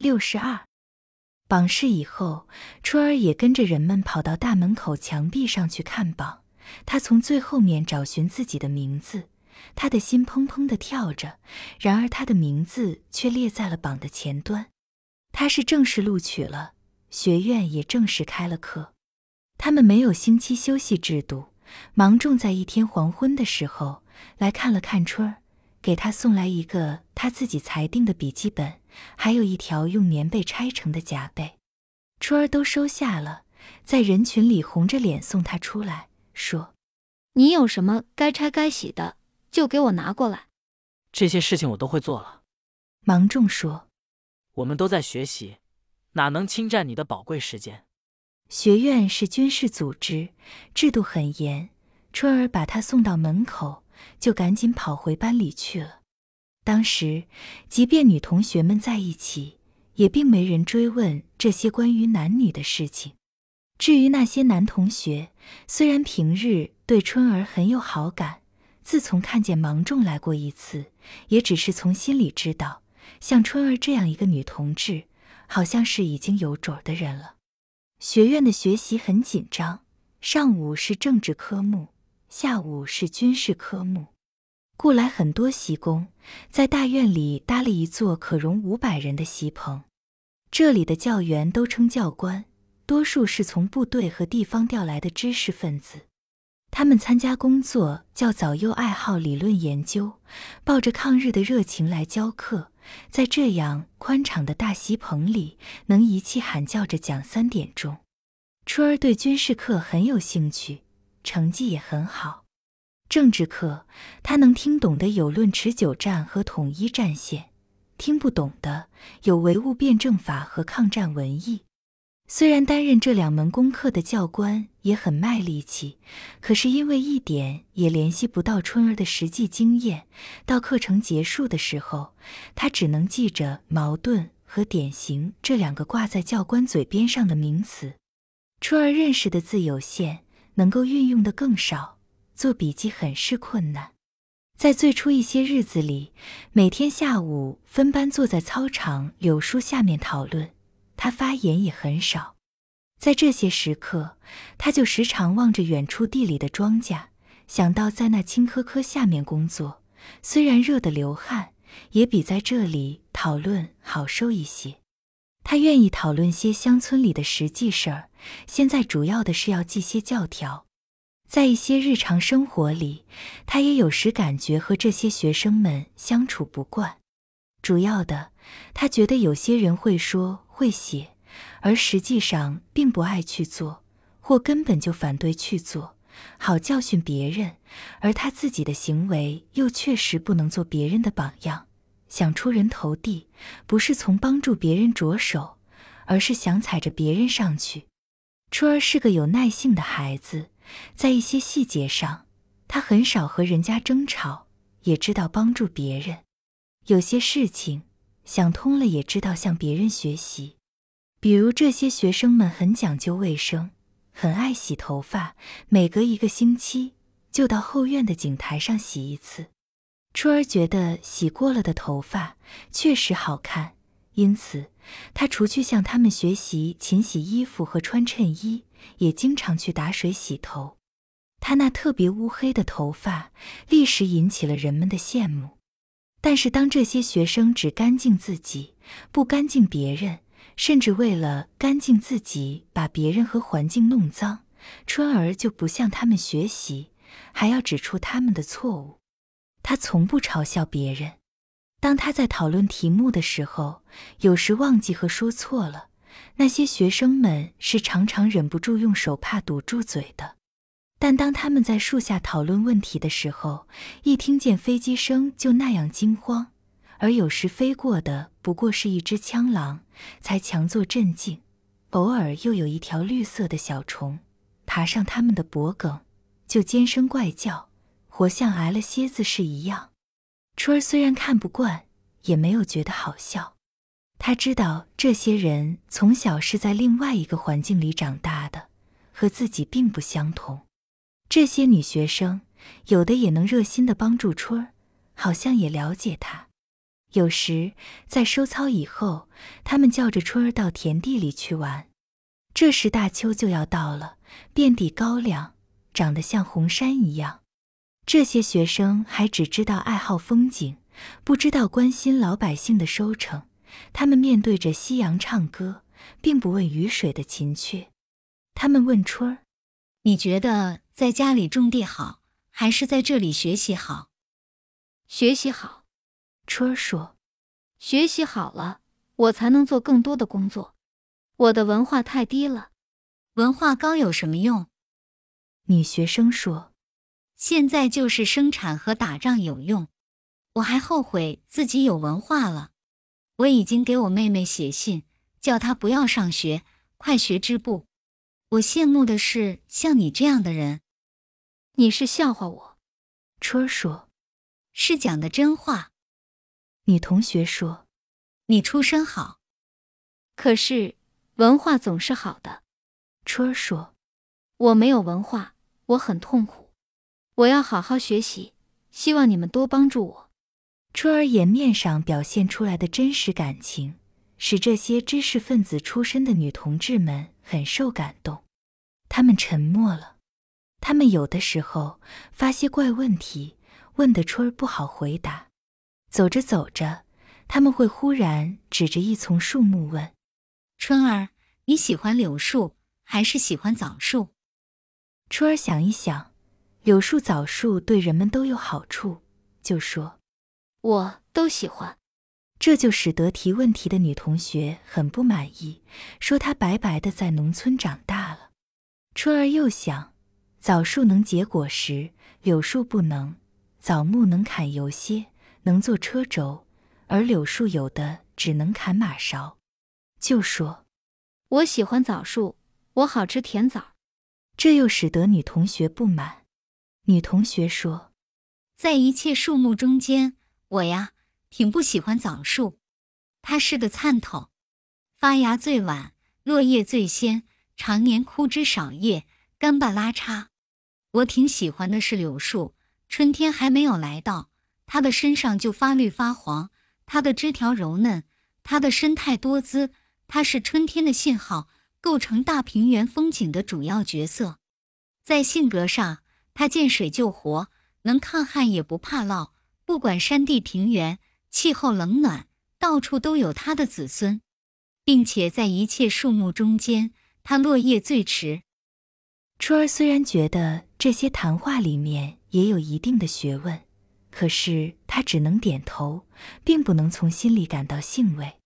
六十二。榜试以后，春儿也跟着人们跑到大门口墙壁上去看榜。他从最后面找寻自己的名字，他的心砰砰地跳着。然而他的名字却列在了榜的前端。他是正式录取了，学院也正式开了课。他们没有星期休息制度。芒种在一天黄昏的时候来看了看春儿，给他送来一个他自己裁定的笔记本。还有一条用棉被拆成的夹被，春儿都收下了，在人群里红着脸送他出来，说：“你有什么该拆该洗的，就给我拿过来。这些事情我都会做了。”芒种说：“我们都在学习，哪能侵占你的宝贵时间？”学院是军事组织，制度很严。春儿把他送到门口，就赶紧跑回班里去了。当时，即便女同学们在一起，也并没人追问这些关于男女的事情。至于那些男同学，虽然平日对春儿很有好感，自从看见芒种来过一次，也只是从心里知道，像春儿这样一个女同志，好像是已经有准儿的人了。学院的学习很紧张，上午是政治科目，下午是军事科目。雇来很多习工，在大院里搭了一座可容五百人的席棚。这里的教员都称教官，多数是从部队和地方调来的知识分子。他们参加工作较早，又爱好理论研究，抱着抗日的热情来教课。在这样宽敞的大席棚里，能一气喊叫着讲三点钟。春儿对军事课很有兴趣，成绩也很好。政治课，他能听懂的有论持久战和统一战线，听不懂的有唯物辩证法和抗战文艺。虽然担任这两门功课的教官也很卖力气，可是因为一点也联系不到春儿的实际经验，到课程结束的时候，他只能记着矛盾和典型这两个挂在教官嘴边上的名词。春儿认识的字有限，能够运用的更少。做笔记很是困难，在最初一些日子里，每天下午分班坐在操场柳树下面讨论，他发言也很少。在这些时刻，他就时常望着远处地里的庄稼，想到在那青稞稞下面工作，虽然热得流汗，也比在这里讨论好受一些。他愿意讨论些乡村里的实际事儿，现在主要的是要记些教条。在一些日常生活里，他也有时感觉和这些学生们相处不惯。主要的，他觉得有些人会说会写，而实际上并不爱去做，或根本就反对去做，好教训别人。而他自己的行为又确实不能做别人的榜样，想出人头地，不是从帮助别人着手，而是想踩着别人上去。春儿是个有耐性的孩子。在一些细节上，他很少和人家争吵，也知道帮助别人。有些事情想通了，也知道向别人学习。比如这些学生们很讲究卫生，很爱洗头发，每隔一个星期就到后院的井台上洗一次。春儿觉得洗过了的头发确实好看，因此他除去向他们学习勤洗衣服和穿衬衣。也经常去打水洗头，他那特别乌黑的头发立时引起了人们的羡慕。但是当这些学生只干净自己，不干净别人，甚至为了干净自己把别人和环境弄脏，春儿就不向他们学习，还要指出他们的错误。他从不嘲笑别人。当他在讨论题目的时候，有时忘记和说错了。那些学生们是常常忍不住用手帕堵住嘴的，但当他们在树下讨论问题的时候，一听见飞机声就那样惊慌，而有时飞过的不过是一只枪狼，才强作镇静。偶尔又有一条绿色的小虫爬上他们的脖颈，就尖声怪叫，活像挨了蝎子是一样。春儿虽然看不惯，也没有觉得好笑。他知道这些人从小是在另外一个环境里长大的，和自己并不相同。这些女学生有的也能热心的帮助春儿，好像也了解他；有时在收操以后，他们叫着春儿到田地里去玩。这时大秋就要到了，遍地高粱，长得像红山一样。这些学生还只知道爱好风景，不知道关心老百姓的收成。他们面对着夕阳唱歌，并不问雨水的勤缺。他们问春儿：“你觉得在家里种地好，还是在这里学习好？”学习好。春儿说：“学习好了，我才能做更多的工作。我的文化太低了。文化高有什么用？”女学生说：“现在就是生产和打仗有用。我还后悔自己有文化了。我已经给我妹妹写信，叫她不要上学，快学织布。我羡慕的是像你这样的人。你是笑话我。”春儿说：“是讲的真话。”女同学说：“你出身好，可是文化总是好的。”春儿说：“我没有文化，我很痛苦。我要好好学习，希望你们多帮助我。”春儿颜面上表现出来的真实感情，使这些知识分子出身的女同志们很受感动。他们沉默了。他们有的时候发些怪问题，问的春儿不好回答。走着走着，他们会忽然指着一丛树木问：“春儿，你喜欢柳树还是喜欢枣树？”春儿想一想，柳树、枣树对人们都有好处，就说：“我都喜欢。”这就使得提问题的女同学很不满意，说她白白的在农村长大了。春儿又想，枣树能结果实，柳树不能；枣木能砍油些。能做车轴，而柳树有的只能砍马勺，就说：“我喜欢枣树，我好吃甜枣。”这又使得女同学不满。女同学说：“在一切树木中间，我呀挺不喜欢枣树，它是个窜头，发芽最晚，落叶最先，常年枯枝少叶，干巴拉碴。我挺喜欢的是柳树，春天还没有来到。”它的身上就发绿发黄，它的枝条柔嫩，它的生态多姿，它是春天的信号，构成大平原风景的主要角色。在性格上，它见水就活，能抗旱也不怕涝，不管山地平原，气候冷暖，到处都有它的子孙，并且在一切树木中间，它落叶最迟。春儿虽然觉得这些谈话里面也有一定的学问。可是他只能点头，并不能从心里感到欣慰。